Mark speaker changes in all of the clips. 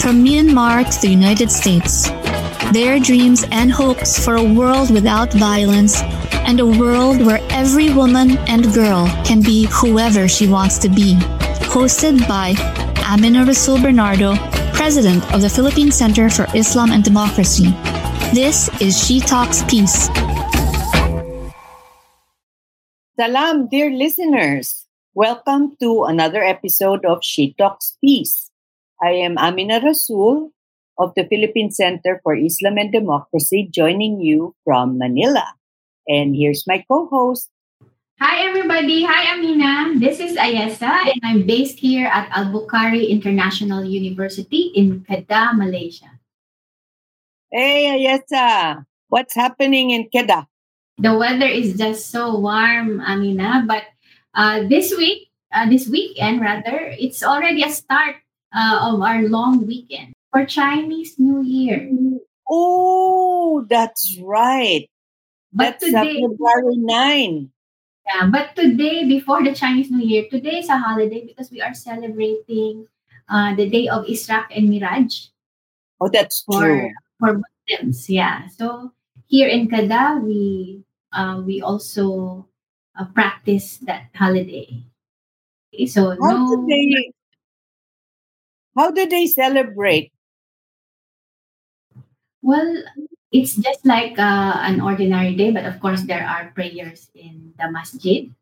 Speaker 1: from Myanmar to the United States. Their dreams and hopes for a world without violence and a world where every woman and girl can be whoever she wants to be. Hosted by Amina Rasul Bernardo, President of the Philippine Center for Islam and Democracy. This is She Talks Peace.
Speaker 2: Salam, dear listeners. Welcome to another episode of She Talks Peace. I am Amina Rasul of the Philippine Center for Islam and Democracy, joining you from Manila. And here's my co-host.
Speaker 3: Hi everybody. Hi Amina. This is Ayesah and I'm based here at Albukhary International University in Kedah, Malaysia.
Speaker 2: Hey Ayesah, what's happening in Kedah?
Speaker 3: The weather is just so warm, Amina, but uh, this week, uh, this weekend rather, it's already a start uh, of our long weekend for Chinese New Year.
Speaker 2: Oh, that's right.
Speaker 3: But
Speaker 2: That's
Speaker 3: today,
Speaker 2: February 9.
Speaker 3: yeah, but today, before the Chinese New Year, today is a holiday because we are celebrating uh, the day of Israq and Miraj
Speaker 2: Oh, that's
Speaker 3: for
Speaker 2: true.
Speaker 3: for Muslims. Yeah. So here in Kedah, we uh, we also uh, practice that holiday. So
Speaker 2: How
Speaker 3: no,
Speaker 2: do they How do they celebrate?
Speaker 3: well, it's just like uh, an ordinary day, but of course there are prayers in the masjid.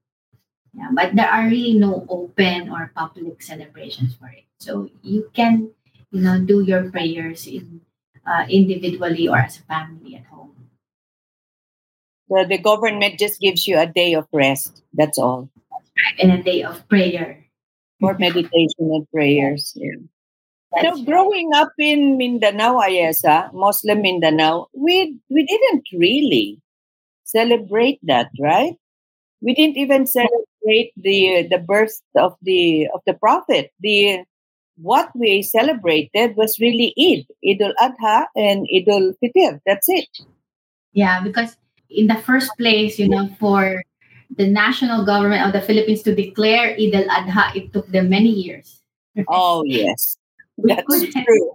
Speaker 3: Yeah, but there are really no open or public celebrations for it. So you can, you know, do your prayers in uh, individually or as a family at home.
Speaker 2: The, the government just gives you a day of rest. That's all.
Speaker 3: And a day of prayer.
Speaker 2: For meditation and prayers. Yeah.
Speaker 3: That's
Speaker 2: So growing up in Mindanao, Ayesah, Muslim Mindanao, we we didn't really celebrate that, right? We didn't even celebrate the the birth of the of the prophet. The what we celebrated was really Eid, Eid al Adha and Eid al Fitr. That's it.
Speaker 3: Yeah, because in the first place, you know, for the national government of the Philippines to declare Eid al-Adha, it took them many years.
Speaker 2: Oh yes,
Speaker 3: We
Speaker 2: that's
Speaker 3: couldn't,
Speaker 2: true.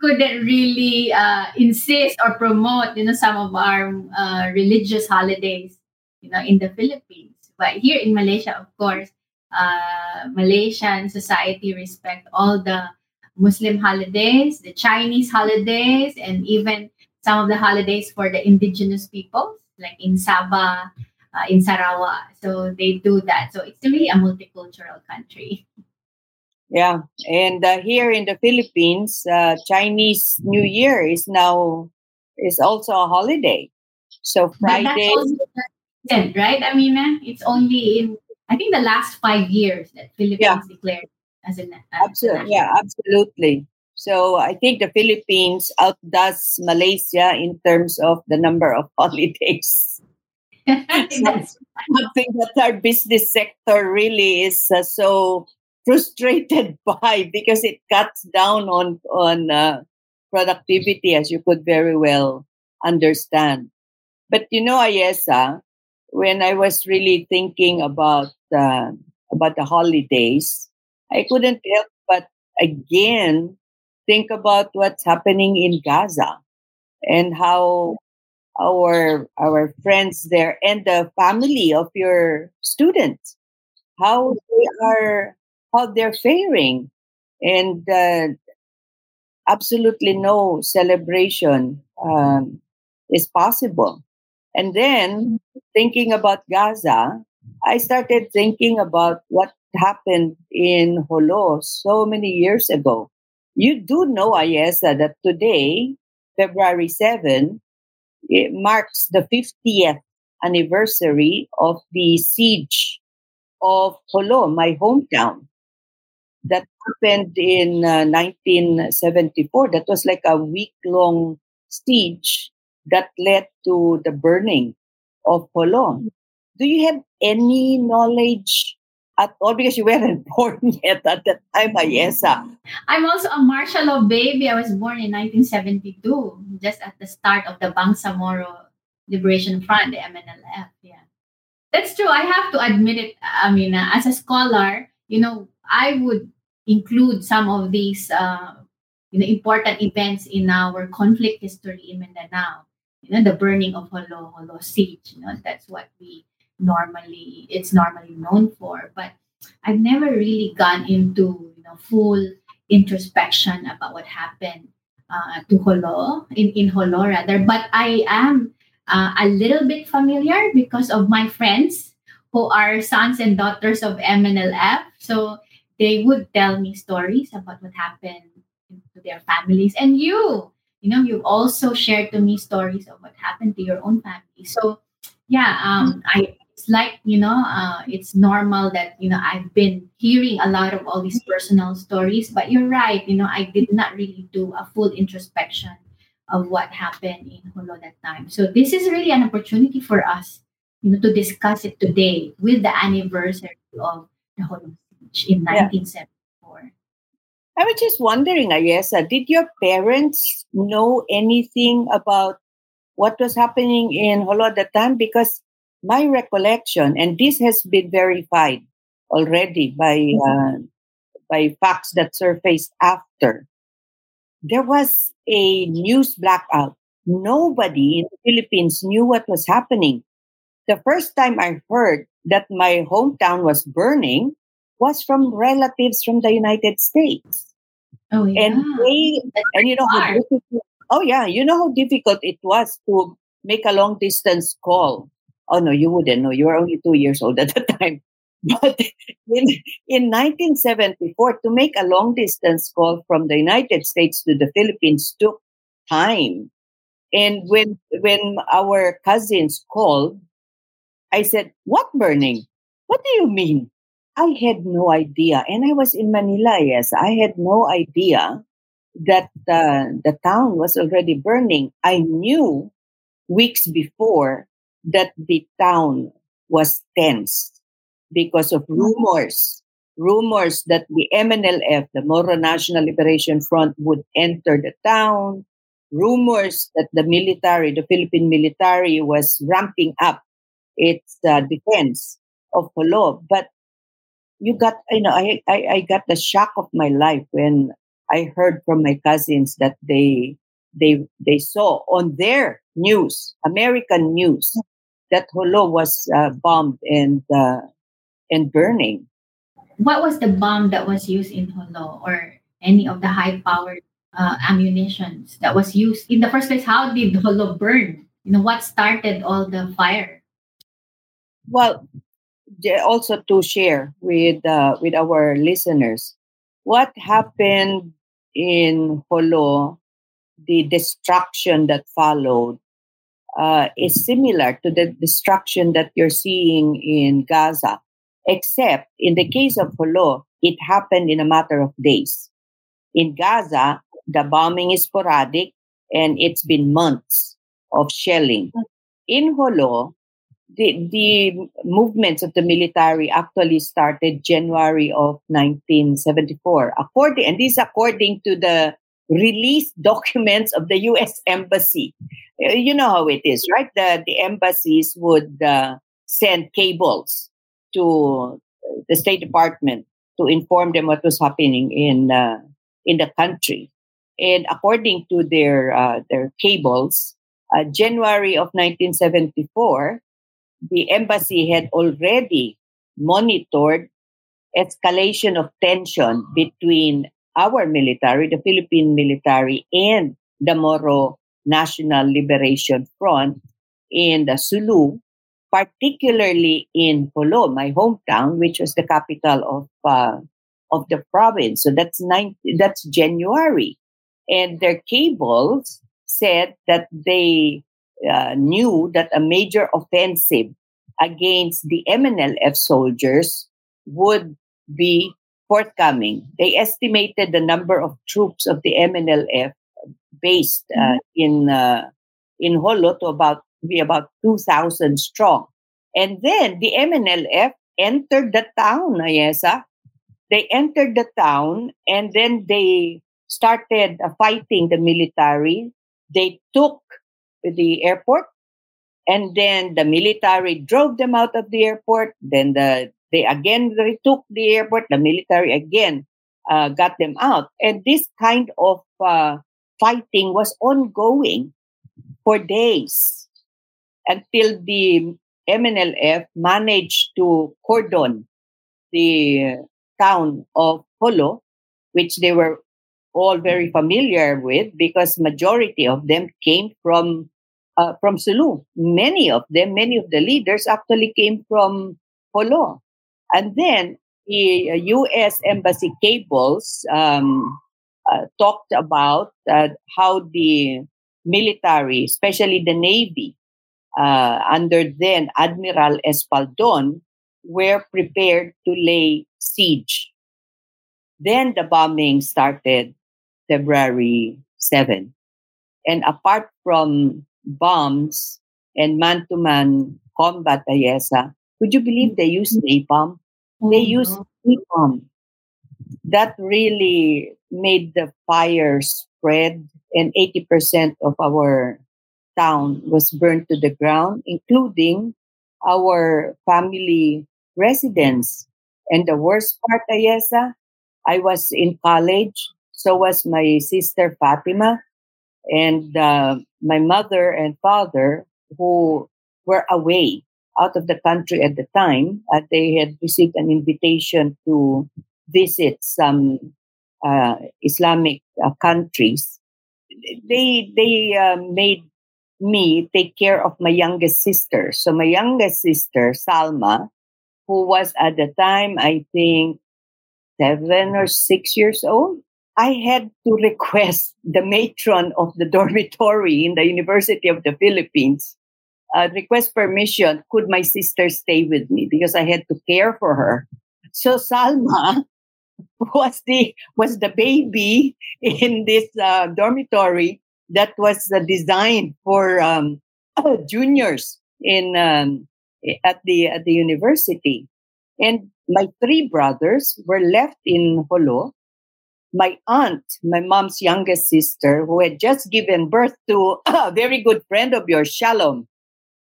Speaker 3: couldn't really uh, insist or promote, you know, some of our uh, religious holidays, you know, in the Philippines. But here in Malaysia, of course, uh, Malaysian society respect all the Muslim holidays, the Chinese holidays, and even some of the holidays for the indigenous peoples, like in Sabah, uh, in Sarawak. So they do that. So it's really a multicultural country.
Speaker 2: Yeah, and uh, here in the Philippines, uh, Chinese New Year is now is also a holiday. So Friday,
Speaker 3: recent, right, Amina? It's only in, I think, the last five years that Philippines
Speaker 2: Yeah.
Speaker 3: declared as a, na- as a
Speaker 2: absolutely, yeah, absolutely. So I think the Philippines outdoes Malaysia in terms of the number of holidays. Something that our business sector really is uh, so frustrated by because it cuts down on on uh, productivity, as you could very well understand. But you know, Ayesah, when I was really thinking about uh, about the holidays, I couldn't help but again think about what's happening in Gaza and how our our friends there and the family of your students how they are how they're faring. And uh, absolutely no celebration um, is possible. And then thinking about gaza i started thinking about what happened in Jolo so many years ago. You do know Ayesah that today february 7 it marks the 50th anniversary of the siege of Jolo, my hometown. That happened in uh, 1974. That was like a week long siege that led to the burning of Jolo. Do you have any knowledge at all? Because you weren't born yet at that time, Ayesah.
Speaker 3: I'm also a martial law baby. I was born in 1972, just at the start of the Bangsamoro Liberation Front, the MNLF. Yeah. That's true. I have to admit it. I mean, uh, as a scholar, you know, I would include some of these, uh, you know, important events in our conflict history in Mindanao. You know, the burning of Jolo, Jolo siege. You know, that's what we normally it's normally known for. But I've never really gone into you know full introspection about what happened uh, to Jolo in in Jolo rather. But I am uh, a little bit familiar because of my friends who are sons and daughters of MNLF. So they would tell me stories about what happened to their families. And you, you know, you've also shared to me stories of what happened to your own family. So yeah, um, I it's like you know, uh, it's normal that you know I've been hearing a lot of all these personal stories. But you're right, you know, I did not really do a full introspection of what happened in Jolo that time. So this is really an opportunity for us, you know, to discuss it today with the anniversary of the Jolo in yeah. 1974. I
Speaker 2: was just wondering, Ayesah, did your parents know anything about what was happening in Jolo at the time? Because my recollection, and this has been verified already by mm-hmm. uh, by facts that surfaced after, there was a news blackout. Nobody in the Philippines knew what was happening. The first time I heard that my hometown was burning was from relatives from the United States.
Speaker 3: Oh yeah.
Speaker 2: And they and you know how difficult, oh yeah, you know how difficult it was to make a long distance call. Oh no, you wouldn't know. You were only two years old at the time. But in, in 1974, to make a long distance call from the United States to the Philippines took time. And when when our cousins called, I said, "What burning? What do you mean?" I had no idea, and I was in Manila. Yes, I had no idea that uh, the town was already burning. I knew weeks before that the town was tense because of rumors, rumors that the MNLF, the Moro National Liberation Front, would enter the town, rumors that the military, the Philippine military, was ramping up its uh, defense of Jolo. But you got, you know, I, I, I got the shock of my life when I heard from my cousins that they they they saw on their news, American news, that Jolo was uh, bombed and uh, and burning.
Speaker 3: What was the bomb that was used in Jolo or any of the high powered uh, ammunitions that was used in the first place? How did Jolo burn? You know, what started all the fire?
Speaker 2: Well, also to share with uh, with our listeners, what happened in Jolo, the destruction that followed uh, is similar to the destruction that you're seeing in Gaza except in the case of Jolo, it happened in a matter of days. In Gaza, the bombing is sporadic and it's been months of shelling. In Jolo, the, the movements of the military actually started January of 1974. According, and this according to the released documents of the U.S. Embassy. You know how it is, right? The, the embassies would uh, send cables to the State Department to inform them what was happening in uh, in the country. And according to their uh, their cables, uh, January of 1974, the embassy had already monitored escalation of tension between our military, the Philippine military, and the Moro National Liberation Front in the Sulu, particularly in Jolo, my hometown, which was the capital of uh, of the province. So that's nine, that's January, and their cables said that they uh, knew that a major offensive against the MNLF soldiers would be forthcoming. They estimated the number of troops of the MNLF based uh, mm-hmm. in uh, in Jolo to about be about 2,000 strong. And then the MNLF entered the town, Ayesah. They entered the town and then they started uh, fighting the military. They took the airport and then the military drove them out of the airport. Then the they again retook the airport. The military again uh, got them out. And this kind of uh, fighting was ongoing for days until the MNLF managed to cordon the town of Jolo, which they were all very familiar with because majority of them came from uh, from Sulu. Many of them, many of the leaders actually came from Jolo. And then the U.S. Embassy cables um, uh, talked about uh, how the military, especially the Navy, uh, under then Admiral Espaldon, were prepared to lay siege. Then the bombing started February 7. And apart from bombs and man to man combat, Ayesah, would you believe they used mm-hmm. napalm? They mm-hmm. used napalm. That really made the fire spread, and 80% of our town was burned to the ground, including our family residence. And the worst part, Ayesah, I was in college, so was my sister Fatima, and uh, my mother and father, who were away out of the country at the time. Uh, they had received an invitation to visit some uh, Islamic uh, countries. They they uh, made me take care of my youngest sister. So my youngest sister, Salma, who was at the time, I think, seven or six years old, I had to request the matron of the dormitory in the University of the Philippines uh, request permission. Could my sister stay with me because I had to care for her? So Salma was the was the baby in this uh, dormitory that was uh, designed for um, juniors in um, at the at the university, and my three brothers were left in Jolo. My aunt, my mom's youngest sister, who had just given birth to a very good friend of yours, Shalom.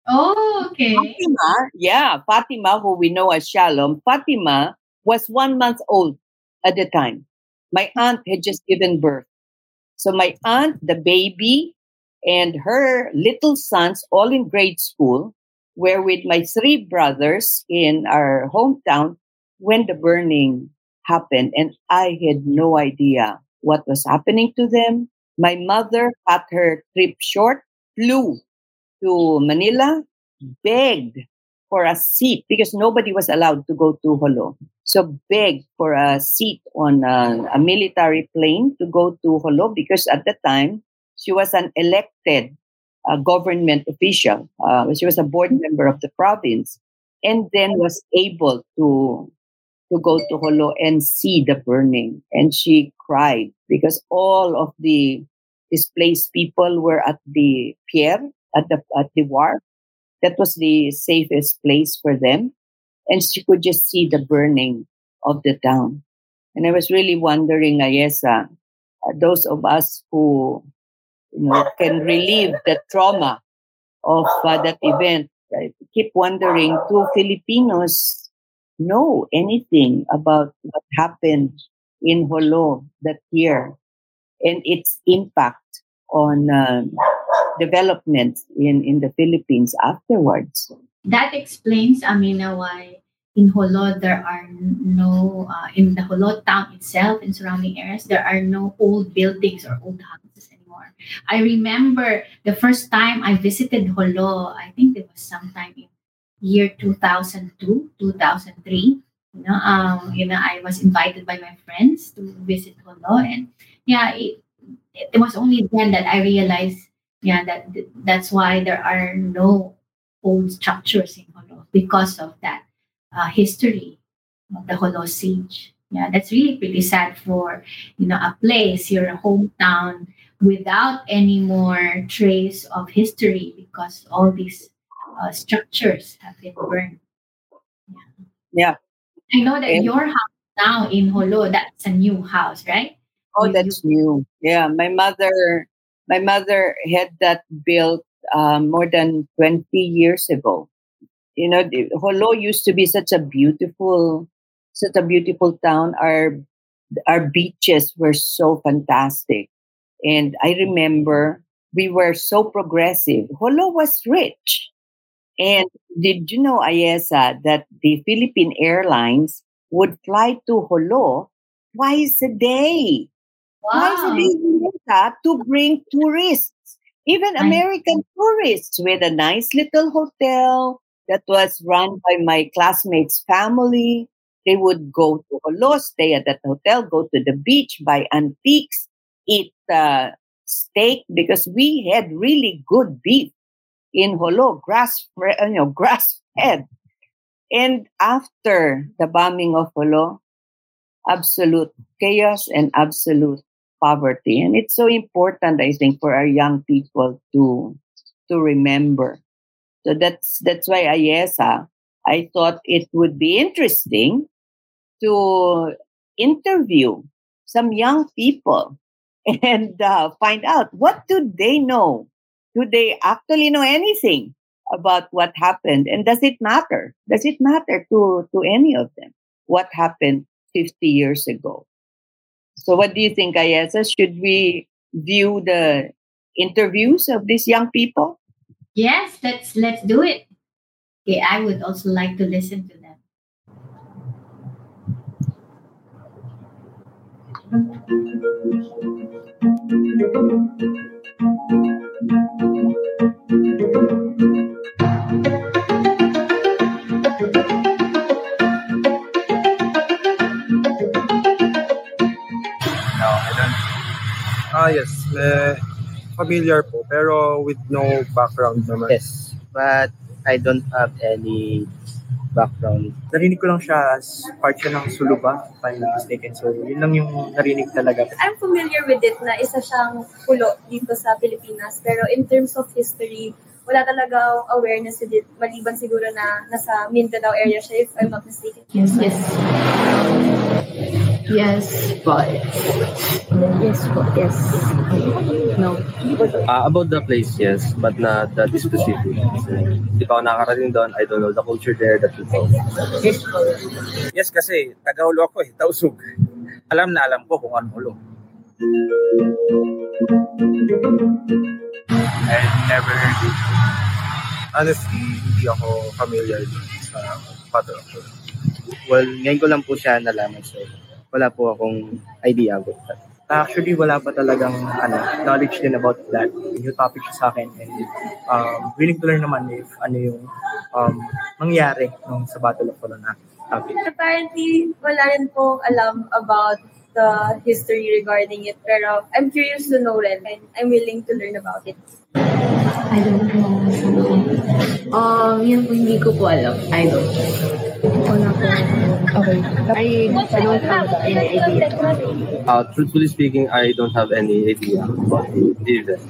Speaker 3: Oh, okay.
Speaker 2: Fatima, yeah, Fatima, who we know as Shalom, Fatima was one month old at the time. My aunt had just given birth. So my aunt, the baby, and her little sons, all in grade school, were with my three brothers in our hometown when the burning happened. And I had no idea what was happening to them. My mother cut her trip short, flew to Manila, begged for a seat because nobody was allowed to go to Jolo. So begged for a seat on a, a military plane to go to Jolo because at the time she was an elected uh, government official. Uh, she was a board member of the province, and then was able to to go to Jolo and see the burning. And she cried because all of the displaced people were at the pier at the at the wharf. That was the safest place for them, and she could just see the burning of the town. And I was really wondering, Ayesah, uh, those of us who you know can relieve the trauma of uh, that event, I keep wondering, do Filipinos know anything about what happened in Jolo that year and its impact on um, development in, in the Philippines afterwards.
Speaker 3: That explains, Amina, why in Jolo, there are no, uh, in the Jolo town itself and surrounding areas, there are no old buildings or old houses anymore. I remember the first time I visited Jolo, I think it was sometime in year 2002, 2003. You know, um, you know, I was invited by my friends to visit Jolo, and yeah, it, it was only then that I realized, yeah, that that's why there are no old structures in Jolo because of that uh, history of the Jolo siege. Yeah, that's really pretty sad for you know a place, your hometown, without any more trace of history because all these uh, structures have been burned.
Speaker 2: Yeah.
Speaker 3: I know that
Speaker 2: And-
Speaker 3: your house now in Jolo, that's a new house, right?
Speaker 2: Oh,
Speaker 3: You-
Speaker 2: that's new. Yeah, my mother, my mother had that built um, more than twenty years ago. You know, Jolo used to be such a beautiful, such a beautiful town. Our our beaches were so fantastic, and I remember we were so progressive. Jolo was rich, and did you know, Ayesah, that the Philippine Airlines would fly to Jolo twice a day? Twice a day Ayesah, to bring tourists, even. American tourists, with a nice little hotel that was run by my classmates' family. They would go to Jolo, stay at that hotel, go to the beach, buy antiques, eat uh, steak because we had really good beef in Jolo, grass, uh, you know, grass fed. And after the bombing of Jolo, absolute chaos and absolute poverty. And it's so important, I think, for our young people to to remember. So that's that's why Ayesah, I thought it would be interesting to interview some young people and uh, find out what do they know do they actually know anything about what happened and does it matter does it matter to to any of them what happened 50 years ago so what do you think Ayesah should we view the interviews of these young people
Speaker 3: Yes, let's let's do it. Okay, I would also like to listen to them.
Speaker 4: No, I don't. Ah, yes. May familiar po, pero with no background naman.
Speaker 5: Yes, but I don't have any background.
Speaker 4: Narinig ko lang siya as part siya ng Suluba, if I'm not mistaken. So, yun lang yung narinig talaga.
Speaker 6: I'm familiar with it na isa siyang pulo dito sa Pilipinas. Pero in terms of history, wala talaga awareness with it. Maliban siguro na nasa Mindanao area siya, if I'm not mistaken.
Speaker 3: Yes, yes. Yes, but
Speaker 6: Yes po, yes.
Speaker 3: no.
Speaker 7: Uh, about the place, yes, but not that specific. Kasi Hindi pa ako nakakarating doon. I don't know the culture there, the people.
Speaker 8: Yes, kasi taga-ulo ako eh, tausug. Alam na alam ko kung ano ulo.
Speaker 4: I never heard it. Honestly, hindi ako familiar sa Pato.
Speaker 5: Well, ngayon ko lang po siya nalaman. So, wala po akong idea about that.
Speaker 4: Actually, wala pa talagang ano, knowledge din about that. New topic siya sa akin. And um, willing to learn naman if ano yung um, nangyari nung sa Battle of Colonna topic.
Speaker 6: Apparently, wala rin po alam about the history regarding it. Pero I'm curious to know rin and I'm willing to learn about it.
Speaker 9: I don't know. Um, yun po hindi ko po alam. I don't. Wala po. Okay. I, I don't have any idea.
Speaker 7: Uh, truthfully speaking, I don't have any idea about the event.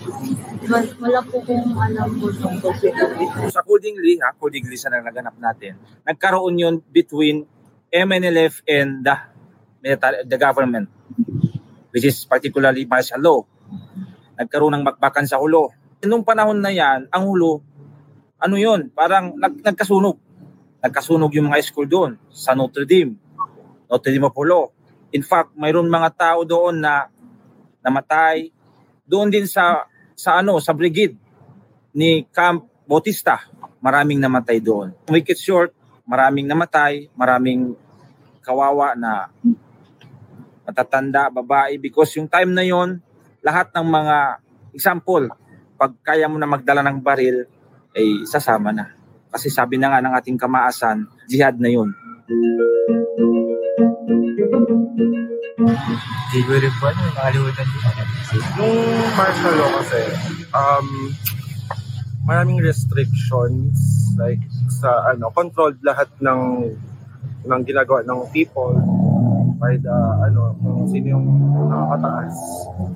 Speaker 9: Wal- Wala po kong alam po tungkol sa
Speaker 8: Sa accordingly, ha, accordingly sa naganap natin, nagkaroon yun between MNLF and the, military, the government, which is particularly martial law. Nagkaroon ng bakbakan sa hulo. Nung panahon na yan, ang hulo, ano yun, parang nag, nagkasunog. Nagkasunog yung mga school doon sa Notre Dame, Notre Dame Hulo. In fact, mayroon mga tao doon na namatay doon din sa sa ano sa brigade ni Camp Bautista. Maraming namatay doon. Make it short, maraming namatay, maraming kawawa na matatanda, babae because yung time na yon lahat ng mga example, pag kaya mo na magdala ng baril, ay sasama na. Kasi sabi na nga ng ating kamaasan, jihad na yun.
Speaker 4: Hindi ko rin po ano, nakalimutan ko. Yung martial law kasi, um, maraming restrictions, like sa ano, controlled lahat ng ng ginagawa ng people by the ano, kung sino yung nakakataas.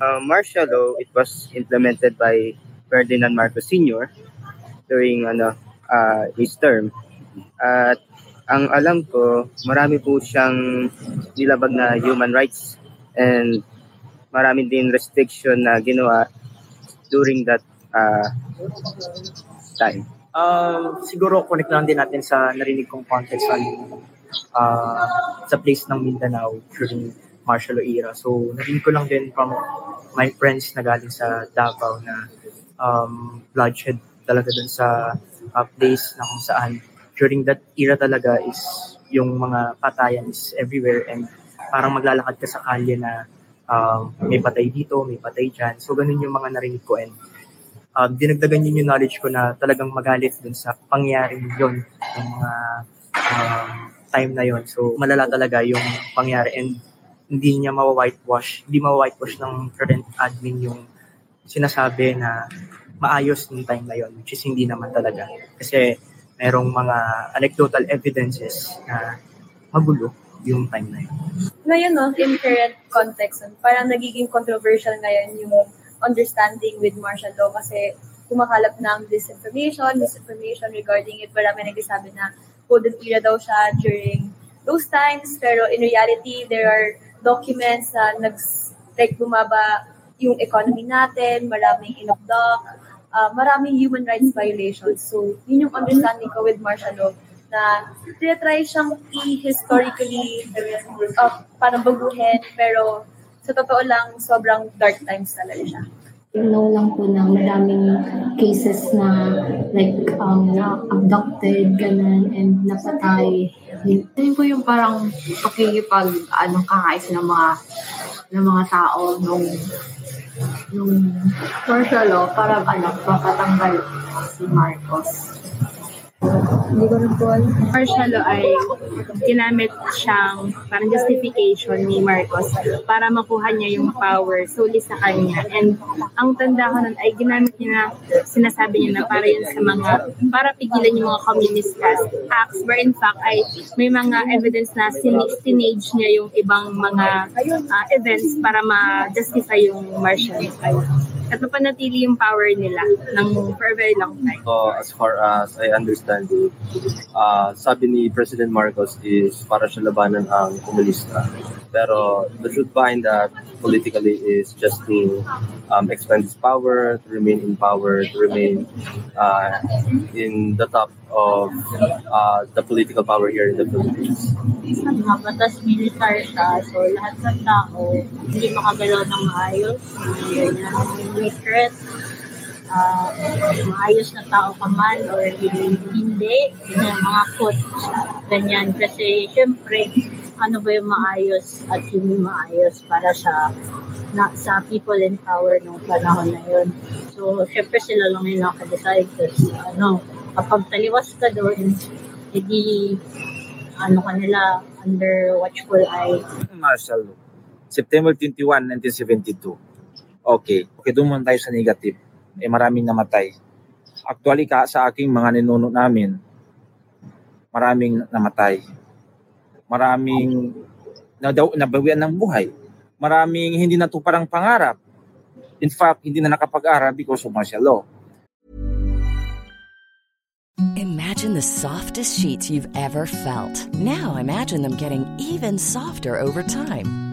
Speaker 5: Uh, martial law, it was implemented by Ferdinand Marcos Sr. during ano, uh, his term. At ang alam ko, marami po siyang nilabag na human rights and marami din restriction na ginawa during that uh, time.
Speaker 4: Um, siguro connect lang din natin sa narinig kong context sa uh, sa place ng Mindanao during martial law era. So, narinig ko lang din from my friends na galing sa Davao na um, bloodshed talaga dun sa uh, place na kung saan during that era talaga is yung mga patayan is everywhere and parang maglalakad ka sa kalye na um, may patay dito, may patay dyan. So, ganun yung mga narinig ko and um, dinagdagan yun yung knowledge ko na talagang magalit dun sa pangyaring yun yung mga um, time na yon So, malala talaga yung pangyari and hindi niya ma-whitewash, hindi ma-whitewash ng current admin yung sinasabi na maayos ng time na yon which is hindi naman talaga. Kasi merong mga anecdotal evidences na magulo yung time na yun.
Speaker 6: Ngayon, no, in current context, parang nagiging controversial ngayon yung understanding with martial law kasi kumakalap ng disinformation, misinformation regarding it. Marami nagsasabi na golden era daw siya during those times. Pero in reality, there are documents na nag like bumaba yung economy natin, maraming inokdok, uh, maraming human rights violations. So, yun yung understanding ko with martial law na tinatry siyang i-historically uh, parang baguhin, pero sa totoo lang, sobrang dark times talaga siya.
Speaker 9: know lang po na maraming cases na like um, na abducted, ganun, and napatay.
Speaker 10: Ito po yung parang pakikipag anong kakais ng mga ng mga tao nung nung martial law para ano, mapatanggal si Marcos.
Speaker 11: Hindi ko rin po alam. Martial law ay ginamit siyang parang justification ni Marcos para makuha niya yung power solely sa kanya. And ang tanda ko nun ay ginamit niya na sinasabi niya na para yun sa mga, para pigilan yung mga communist acts where in fact ay may mga evidence na sinage niya yung ibang mga uh, events para ma-justify yung martial law at mapanatili yung power nila ng for a very long time.
Speaker 7: So, as far as I understand it, uh, sabi ni President Marcos is para siya labanan ang komunista. Pero the truth behind that politically is just to um, expand his power, to remain in power, to remain uh, in the top of uh, the political power here in the Philippines.
Speaker 12: Batas militar ka, so lahat ng tao hindi makagalaw ng maayos, hindi secret, uh, maayos na tao ka man or hindi, ganyan, mga quotes, ganyan. Kasi, syempre, ano ba yung maayos at hindi maayos para sa na, sa people in power nung panahon na yun. So, syempre sila lang yung nakadecide kasi ano, kapag taliwas ka doon, hindi ano kanila under watchful eye.
Speaker 8: Marshall, September 21, 1972. Okay, okay doon tayo sa negative. Eh maraming namatay. Actually, ka sa aking mga ninuno namin, maraming namatay maraming nadaw, nabawian ng buhay. Maraming hindi natupad ang pangarap. In fact, hindi na nakapag-aral because of martial law.
Speaker 13: Imagine the softest sheets you've ever felt. Now imagine them getting even softer over time.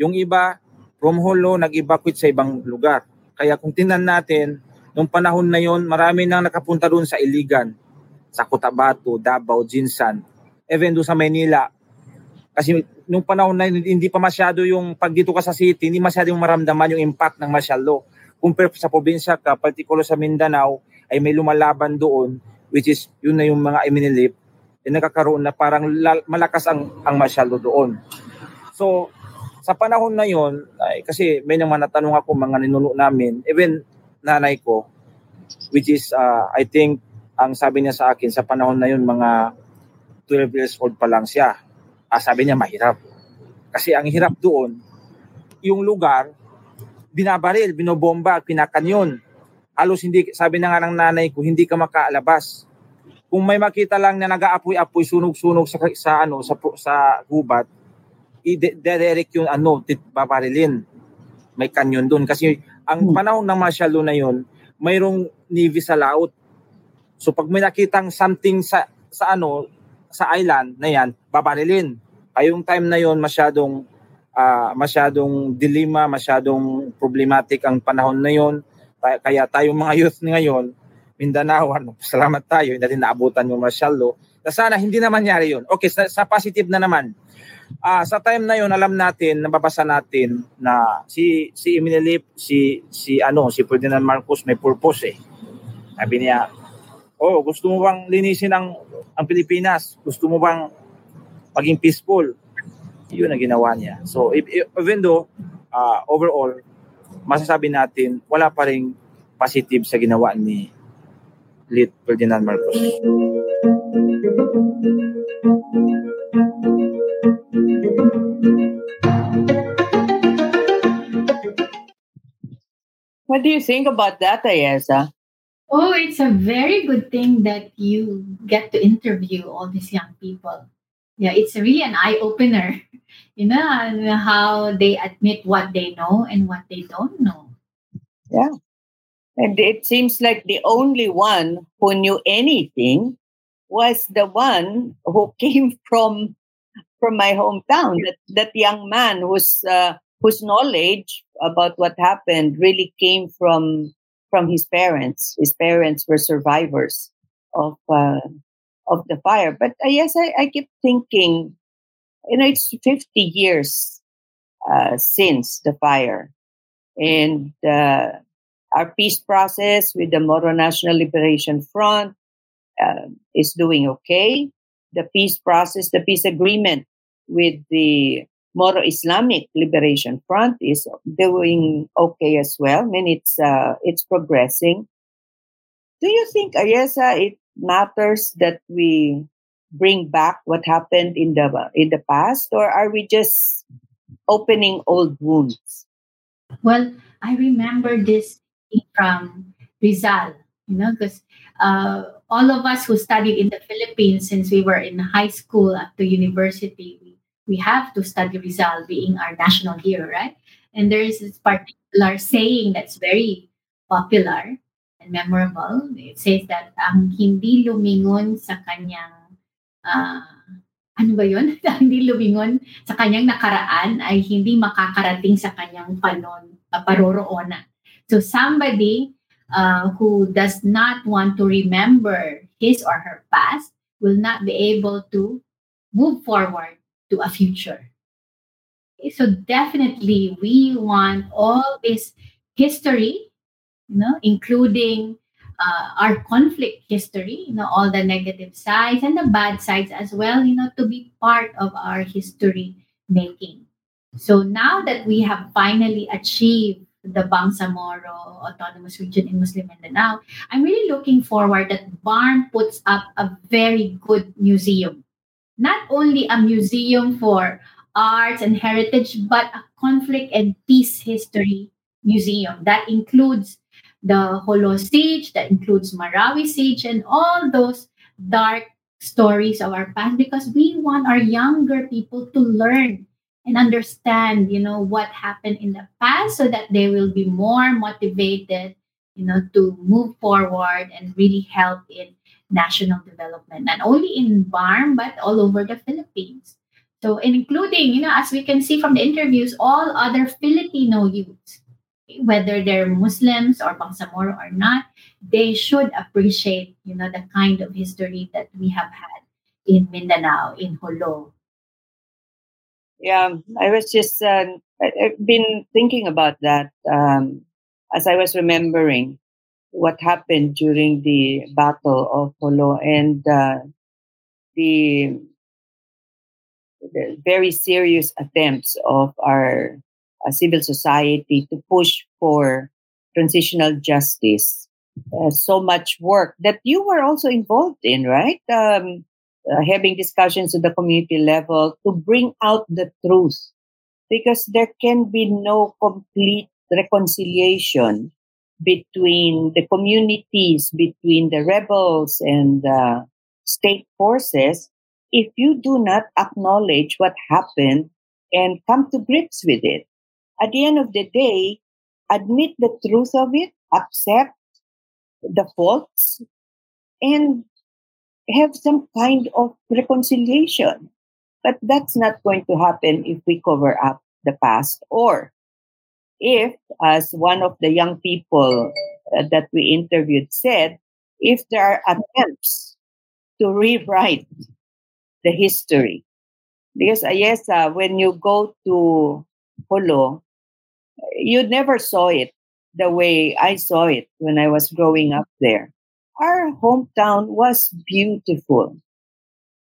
Speaker 8: Yung iba, from Holo, nag-evacuate sa ibang lugar. Kaya kung tingnan natin, nung panahon na yon, marami nang nakapunta doon sa Iligan, sa Cotabato, Davao, Jinsan, even doon sa Manila. Kasi nung panahon na yun, hindi pa masyado yung pag dito ka sa city, hindi masyado yung maramdaman yung impact ng martial law. Compare sa probinsya ka, particular sa Mindanao, ay may lumalaban doon, which is yun na yung mga Eminilip, eh, nakakaroon na parang lal- malakas ang, ang martial law doon. So, sa panahon na yon, ay, kasi may naman natanong ako mga ninuno namin, even nanay ko, which is, uh, I think, ang sabi niya sa akin, sa panahon na yon mga 12 years old pa lang siya. Ah, sabi niya, mahirap. Kasi ang hirap doon, yung lugar, binabaril, binobomba, pinakanyon. Halos hindi, sabi na nga ng nanay ko, hindi ka makaalabas. Kung may makita lang na nag-aapoy-apoy, sunog-sunog sa, sa, ano, sa, sa gubat, i-direct yung ano, tit, babarilin. May kanyon doon. Kasi ang panahon ng martial law na yun, mayroong navy sa laut. So pag may nakitang something sa sa ano sa island na yan, babarilin. Ay yung time na yon masyadong uh, masyadong dilema, masyadong problematic ang panahon na yon. Kaya tayong mga youth ngayon, Mindanao, ano, salamat tayo, hindi natin naabutan yung martial law. Na sana hindi na mangyari yun. Okay, sa, sa positive na naman, uh, sa time na yon alam natin, nababasa natin na si si Eminelip, si si ano, si Ferdinand Marcos may purpose eh. Sabi niya, "Oh, gusto mo bang linisin ang ang Pilipinas? Gusto mo bang maging peaceful?" Yun ang ginawa niya. So, even though uh, overall masasabi natin wala pa ring positive sa ginawa ni Lit Ferdinand Marcos.
Speaker 2: What do you think about that, Ayesah?
Speaker 3: Oh, it's a very good thing that you get to interview all these young people. Yeah, it's really an eye opener, you know, how they admit what they know and what they don't know.
Speaker 2: Yeah. And it seems like the only one who knew anything was the one who came from from my hometown. That that young man whose uh, whose knowledge about what happened really came from from his parents. His parents were survivors of uh, of the fire. But uh, yes, I, I keep thinking, you know, it's fifty years uh, since the fire, and uh, our peace process with the Moro National Liberation Front uh, is doing okay. The peace process, the peace agreement with the Moro Islamic Liberation Front is doing okay as well. I mean, it's uh, it's progressing. Do you think, Ayesah, it matters that we bring back what happened in the in the past, or are we just opening old wounds?
Speaker 3: Well, I remember this from Rizal, you know, because uh, all of us who studied in the Philippines since we were in high school up to university, we, have to study Rizal being our national hero, right? And there is this particular saying that's very popular and memorable. It says that ang hindi lumingon sa kanyang uh, ano ba yun? hindi lumingon sa kanyang nakaraan ay hindi makakarating sa kanyang panon, uh. So somebody uh, who does not want to remember his or her past will not be able to move forward to a future. So definitely we want all this history, you know, including uh, our conflict history, you know, all the negative sides and the bad sides as well, you know, to be part of our history making. So now that we have finally achieved the Bangsamoro Autonomous Region in Muslim Mindanao, I'm really looking forward that BARM puts up a very good museum. Not only a museum for arts and heritage, but a conflict and peace history museum. That includes the Jolo siege, that includes Marawi siege, and all those dark stories of our past because we want our younger people to learn and understand, you know, what happened in the past so that they will be more motivated, you know, to move forward and really help in national development, not only in BARMM, but all over the Philippines. So, including, you know, as we can see from the interviews, all other Filipino youths whether they're Muslims or Bangsamoro or not, they should appreciate, you know, the kind of history that we have had in Mindanao, in Jolo.
Speaker 2: Yeah, I was just, uh, I've been thinking about that um, as I was remembering what happened during the Battle of Jolo and uh, the, the very serious attempts of our uh, civil society to push for transitional justice. Uh, so much work that you were also involved in, right? Um, uh, having discussions at the community level to bring out the truth because there can be no complete reconciliation between the communities, between the rebels and the state forces, if you do not acknowledge what happened and come to grips with it at the end of the day, admit the truth of it, accept the faults, and have some kind of reconciliation. But that's not going to happen if we cover up the past or if, as one of the young people uh, that we interviewed said, if there are attempts to rewrite the history. Because, uh, yes, uh, when you go to Jolo, you never saw it the way I saw it when I was growing up there. Our hometown was beautiful,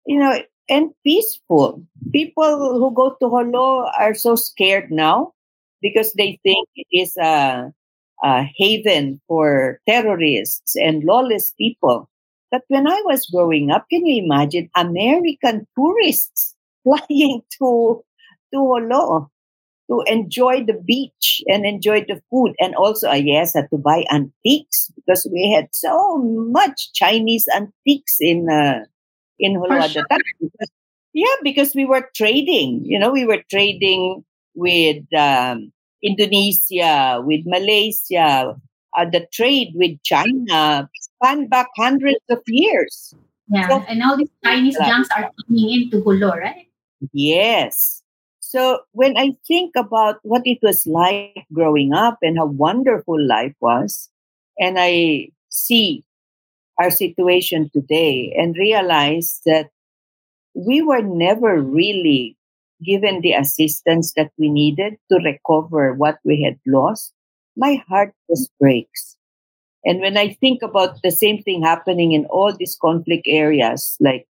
Speaker 2: you know, and peaceful. People who go to Jolo are so scared now because they think it is a, a haven for terrorists and lawless people. But when I was growing up, can you imagine American tourists flying to to Jolo? to enjoy the beach and enjoy the food. And also, uh, yes, had to buy antiques because we had so much Chinese antiques in uh, in Jolo time. Yeah, because we were trading. You know, we were trading with um, Indonesia, with Malaysia. Uh, the trade with China span back hundreds of years.
Speaker 3: Yeah, so, and all these Chinese junks are coming into Jolo, right?
Speaker 2: Yes. So when I think about what it was like growing up and how wonderful life was, and I see our situation today and realize that we were never really given the assistance that we needed to recover what we had lost, my heart just breaks. And when I think about the same thing happening in all these conflict areas, like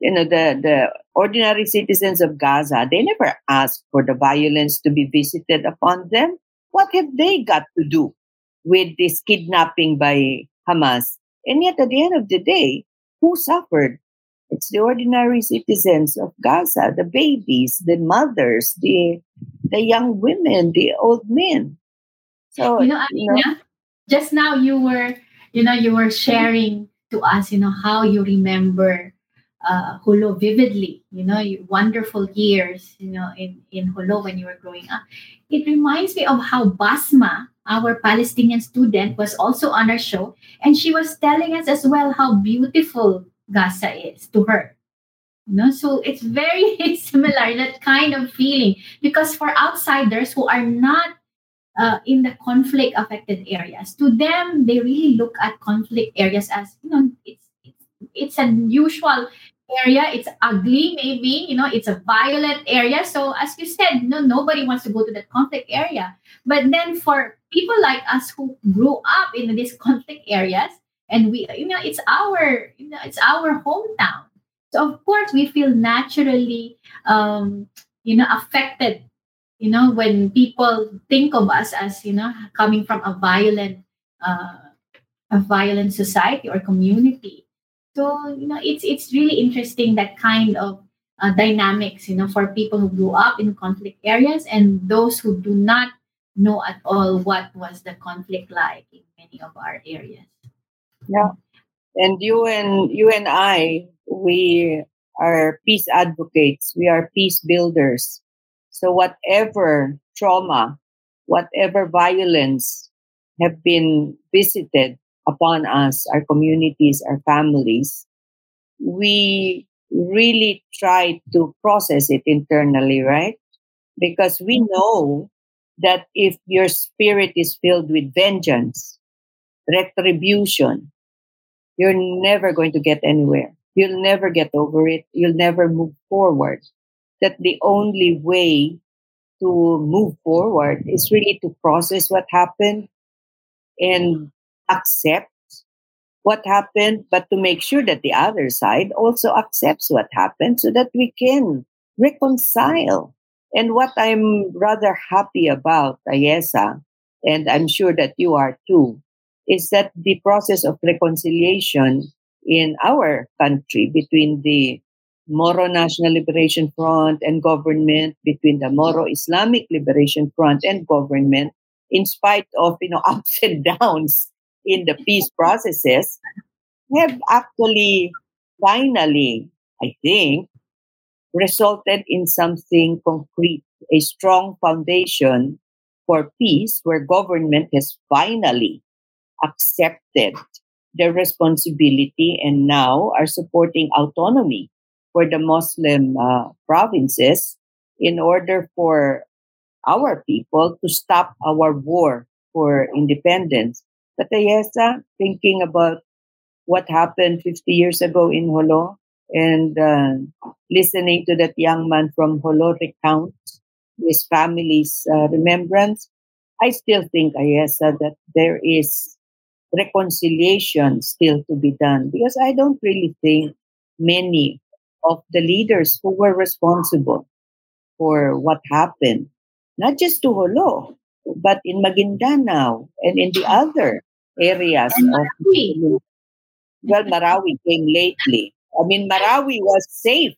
Speaker 2: you know the the ordinary citizens of Gaza they never asked for the violence to be visited upon them. What have they got to do with this kidnapping by Hamas? And yet at the end of the day who suffered it's the ordinary citizens of Gaza the babies the mothers the the young women the old men so
Speaker 3: you know, you know just now you were you know you were sharing to us you know how you remember uh, Jolo vividly, you know, wonderful years, you know, in, in Jolo when you were growing up. It reminds me of how Basma, our Palestinian student, was also on our show. And she was telling us as well how beautiful Gaza is to her. You know, so it's very similar, that kind of feeling. Because for outsiders who are not uh, in the conflict affected areas, to them, they really look at conflict areas as, you know, it's it's, it's unusual area it's ugly maybe you know it's a violent area so as you said no nobody wants to go to that conflict area but then for people like us who grew up in these conflict areas and we you know it's our you know it's our hometown. So of course we feel naturally um you know affected you know when people think of us as you know coming from a violent uh, a violent society or community. So you know it's it's really interesting that kind of uh, dynamics you know for people who grew up in conflict areas and those who do not know at all what was the conflict like in many of our areas
Speaker 2: Yeah. And you and you and I, we are peace advocates. We are peace builders. So whatever trauma, whatever violence have been visited upon us, our communities, our families, we really try to process it internally, right? Because we mm-hmm. know that if your spirit is filled with vengeance, retribution, you're never going to get anywhere. You'll never get over it. You'll never move forward. That the only way to move forward is really to process what happened and accept what happened, but to make sure that the other side also accepts what happened so that we can reconcile. And what I'm rather happy about, Ayesah, and I'm sure that you are too, is that the process of reconciliation in our country between the Moro National Liberation Front and government, between the Moro Islamic Liberation Front and government, in spite of you know ups and downs in the peace processes, have actually finally, I think, resulted in something concrete, a strong foundation for peace where government has finally accepted their responsibility and now are supporting autonomy for the Muslim uh, provinces in order for our people to stop our war for independence. But Ayesah, thinking about what happened 50 years ago in Jolo and uh, listening to that young man from Jolo recount his family's uh, remembrance, I still think, Ayesah, that there is reconciliation still to be done because I don't really think many of the leaders who were responsible for what happened, not just to Jolo, but in Maguindanao and in the other areas
Speaker 3: And
Speaker 2: of well, Marawi came lately. I mean, Marawi was safe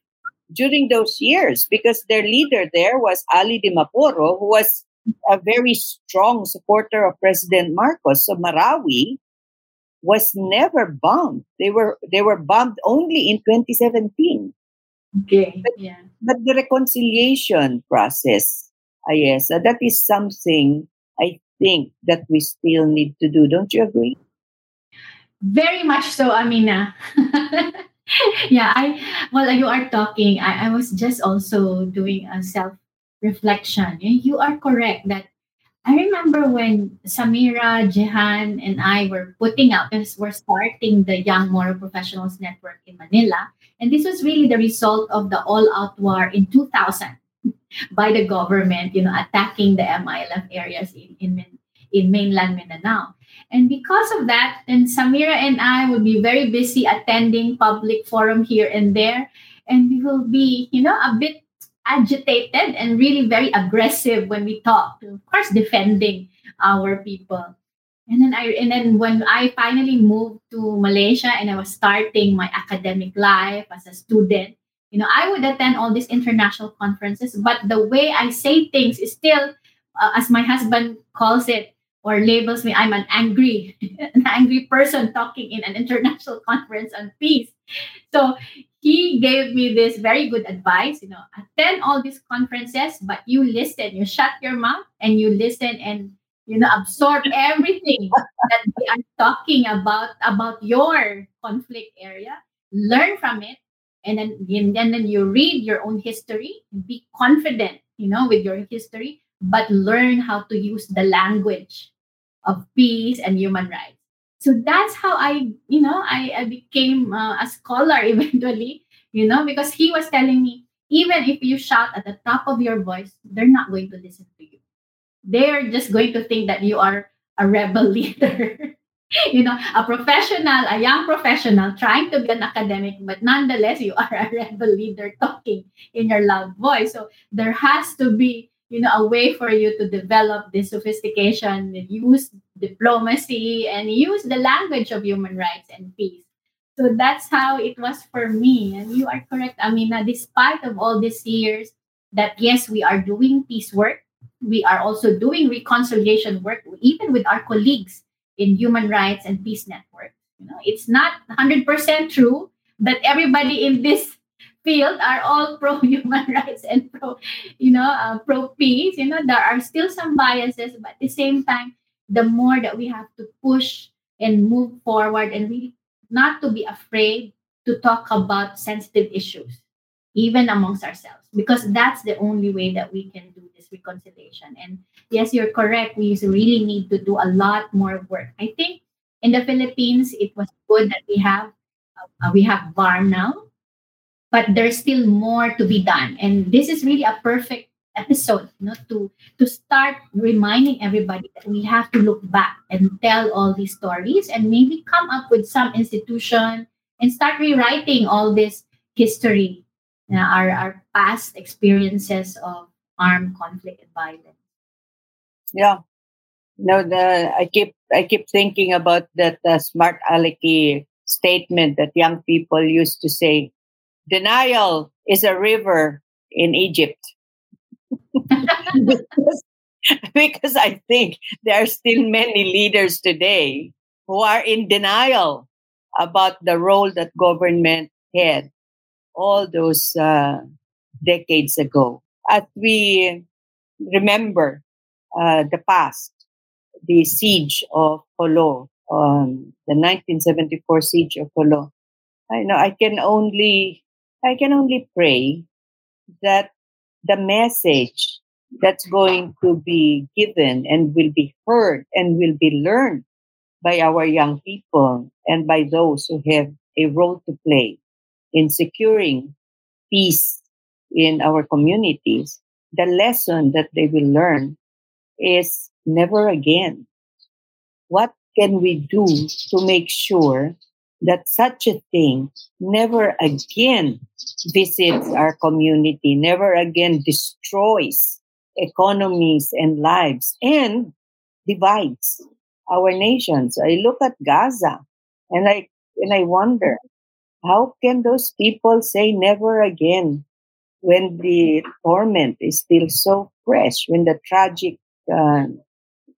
Speaker 2: during those years because their leader there was Ali Dimaporo, who was a very strong supporter of President Marcos. So Marawi was never bombed. They were they were bombed only in 2017.
Speaker 3: Okay.
Speaker 2: But,
Speaker 3: yeah.
Speaker 2: but the reconciliation process, ah, yes, uh, that is something I think that we still need to do. Don't you agree?
Speaker 3: Very much so, Amina. yeah, I while you are talking, I, I was just also doing a self reflection. You are correct that I remember when Samira, Jehan, and I were putting because we're starting the Young Moro Professionals Network in Manila. And this was really the result of the all out war in 2000 by the government, you know, attacking the MILF areas in, in, in mainland Mindanao. And because of that, then Samira and I will be very busy attending public forum here and there. And we will be, you know, a bit agitated and really very aggressive when we talk. Of course, defending our people. And then I and then when I finally moved to Malaysia and I was starting my academic life as a student, you know, I would attend all these international conferences, but the way I say things is still, uh, as my husband calls it or labels me, I'm an angry, an angry person talking in an international conference on peace. So he gave me this very good advice, you know, attend all these conferences, but you listen, you shut your mouth and you listen and you know absorb everything that they are talking about about your conflict area, learn from it, and then and then you read your own history, be confident, you know, with your history, but learn how to use the language of peace and human rights so that's how i you know i, I became uh, a scholar eventually you know, because he was telling me, even if you shout at the top of your voice, they're not going to listen to you. They're just going to think that you are a rebel leader. you know, a professional, a young professional trying to be an academic, but nonetheless, you are a rebel leader talking in your loud voice. So there has to be, you know, a way for you to develop this sophistication, use diplomacy, and use the language of human rights and peace. So that's how it was for me. And you are correct, Amina. Despite of all these years, that yes, we are doing peace work. We are also doing reconciliation work, even with our colleagues in human rights and peace network. You know, it's not 100% true that everybody in this field are all pro human rights and pro, you know, uh, pro peace. You know, there are still some biases, but at the same time, the more that we have to push and move forward and really not to be afraid to talk about sensitive issues, even amongst ourselves, because that's the only way that we can do this reconciliation. And yes, you're correct. We really need to do a lot more work. I think in the Philippines, it was good that we have uh, we have BARMM now, but there's still more to be done. And this is really a perfect episode you know, to to start reminding everybody that we have to look back and tell all these stories and maybe come up with some institution and start rewriting all this history you know, our, our past experiences of armed conflict and violence
Speaker 2: yeah no the i keep i keep thinking about that uh, smart alecky statement that young people used to say denial is a river in egypt because, I think there are still many leaders today who are in denial about the role that government had all those uh, decades ago. As we remember uh, the past, the siege of Jolo, um, the 1974 siege of Jolo, I know I can only I can only pray that the message that's going to be given and will be heard and will be learned by our young people and by those who have a role to play in securing peace in our communities, the lesson that they will learn is never again. What can we do to make sure that such a thing never again visits our community, never again destroys economies and lives and divides our nations. I look at Gaza and I and I wonder how can those people say never again when the torment is still so fresh, when the tragic uh,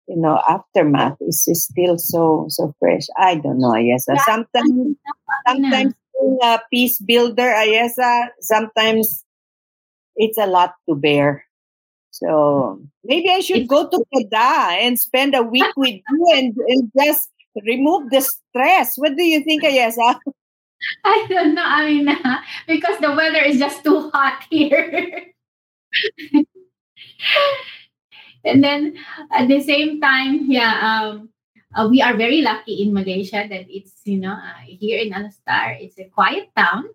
Speaker 2: you know aftermath is, still so so fresh. I don't know yes sometimes sometimes being a peace builder Ayesah sometimes it's a lot to bear. So maybe i should go to Kedah and spend a week with you and, and just remove the stress. What do you think Ayesah?
Speaker 3: I don't know. I mean, uh, because the weather is just too hot here. And then at the same time, yeah, um, uh, we are very lucky in Malaysia that it's you know uh, here in Alor Setar, it's a quiet town,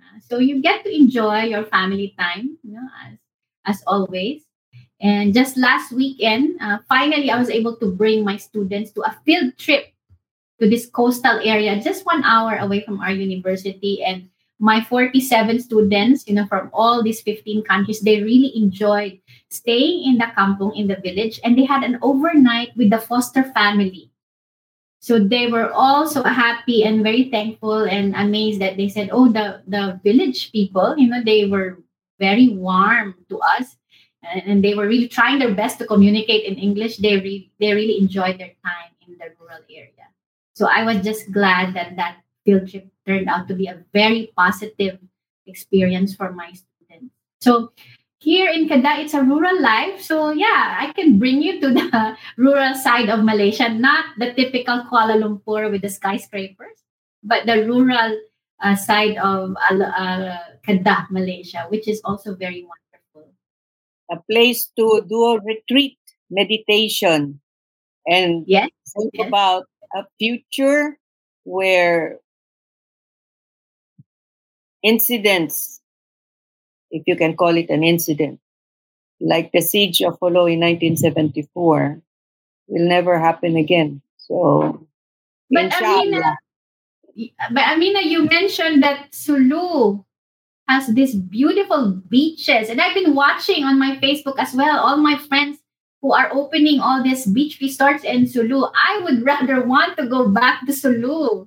Speaker 3: uh, so you get to enjoy your family time, you know, as as always. And just last weekend, uh, finally, I was able to bring my students to a field trip to this coastal area, just one hour away from our university, and my 47 students, you know, from all these 15 countries, they really enjoyed staying in the kampong in the village and they had an overnight with the foster family. So they were all so happy and very thankful and amazed that they said, oh, the, the village people, you know, they were very warm to us and, and they were really trying their best to communicate in English. They, re- they really enjoyed their time in the rural area. So I was just glad that that field trip turned out to be a very positive experience for my students. So here in Kedah, it's a rural life. So yeah, I can bring you to the rural side of Malaysia, not the typical Kuala Lumpur with the skyscrapers, but the rural uh, side of uh, Kedah, Malaysia, which is also very wonderful.
Speaker 2: A place to do a retreat, meditation, and
Speaker 3: yes,
Speaker 2: think
Speaker 3: yes.
Speaker 2: about a future where incidents, if you can call it an incident, like the siege of Jolo in 1974, will never happen again. So,
Speaker 3: But
Speaker 2: inshallah.
Speaker 3: Amina, but Amina, you mentioned that Sulu has these beautiful beaches, and I've been watching on my Facebook as well. All my friends who are opening all these beach resorts in Sulu. I would rather want to go back to Sulu.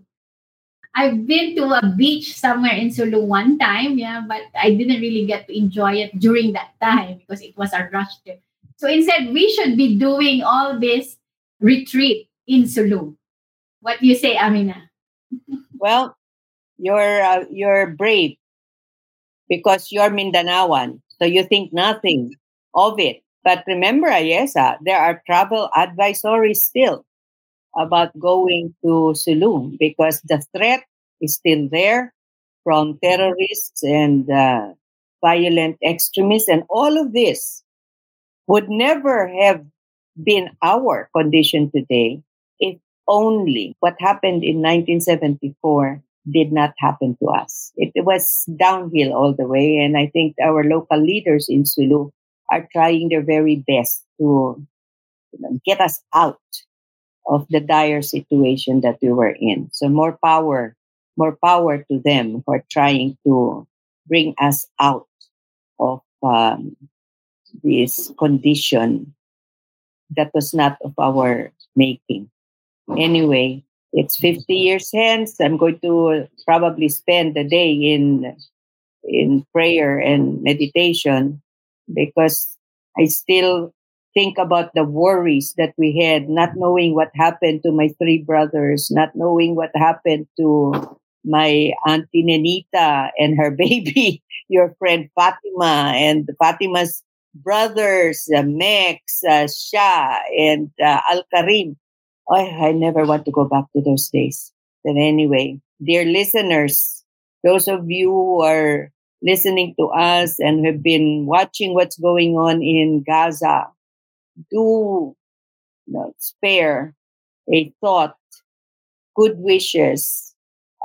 Speaker 3: I've been to a beach somewhere in Sulu one time, yeah, but I didn't really get to enjoy it during that time because it was a rush trip. So instead, we should be doing all this retreat in Sulu. What do you say, Amina?
Speaker 2: Well, you're uh, you're brave because you're Mindanaoan, so you think nothing of it. But remember, Ayesah, there are travel advisories still about going to Sulu because the threat is still there from terrorists and uh, violent extremists, and all of this would never have been our condition today if only what happened in 1974 did not happen to us. It was downhill all the way, and I think our local leaders in Sulu are trying their very best to you know, get us out of the dire situation that we were in. So more power, more power to them are trying to bring us out of um, this condition that was not of our making. Anyway, it's 50 years hence. I'm going to probably spend the day in in prayer and meditation because I still think about the worries that we had, not knowing what happened to my three brothers, not knowing what happened to my auntie Nenita and her baby, your friend Fatima, and Fatima's brothers, uh, Mex, uh, Shah, and uh, Al Karim. I, I never want to go back to those days. But anyway, dear listeners, those of you who are listening to us and have been watching what's going on in Gaza, do you know, spare a thought, good wishes,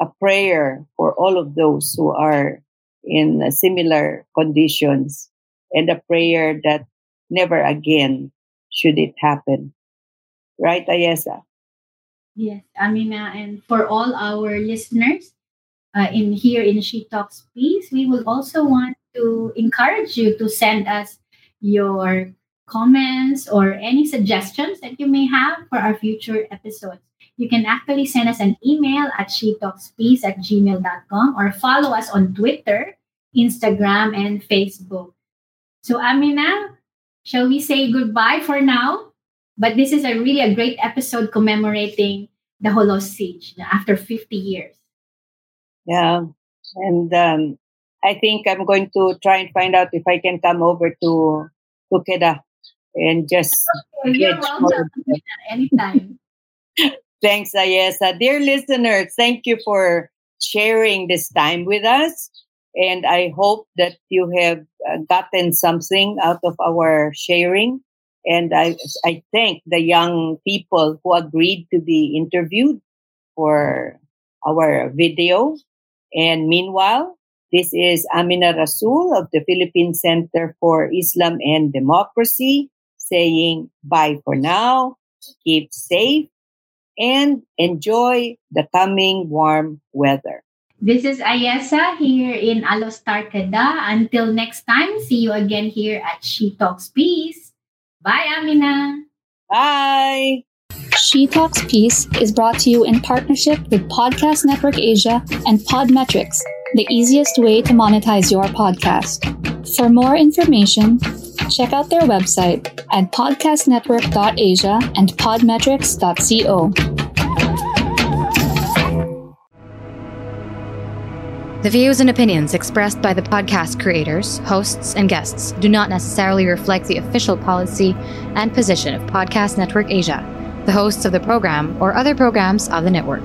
Speaker 2: a prayer for all of those who are in similar conditions, and a prayer that never again should it happen. Right, Ayesah?
Speaker 3: Yes, Amina, and for all our listeners uh, in here in She Talks Peace, we will also want to encourage you to send us your comments or any suggestions that you may have for our future episodes. You can actually send us an email at shetalkspeace at gmail.com or follow us on Twitter, Instagram, and Facebook. So, Amina, shall we say goodbye for now? But this is a really a great episode commemorating the Jolo Siege after 50 years.
Speaker 2: Yeah. And um, I think I'm going to try and find out if I can come over to Kedah and just
Speaker 3: you're welcome anytime.
Speaker 2: Thanks, Ayesah. Dear listeners, thank you for sharing this time with us. And I hope that you have uh, gotten something out of our sharing. And I, I thank the young people who agreed to be interviewed for our video. And meanwhile, this is Amina Rasul of the Philippine Center for Islam and Democracy saying bye for now. Keep safe and enjoy the coming warm weather.
Speaker 3: This is Ayesah here in Alor Setar Kedah. Until next time, see you again here at She Talks Peace. Bye, Amina.
Speaker 2: Bye.
Speaker 1: She Talks Peace is brought to you in partnership with Podcast Network Asia and Podmetrics, the easiest way to monetize your podcast. For more information, check out their website at podcastnetwork.asia and podmetrics.co.
Speaker 14: The views and opinions expressed by the podcast creators, hosts, and guests do not necessarily reflect the official policy and position of Podcast Network Asia, the hosts of the program, or other programs of the network.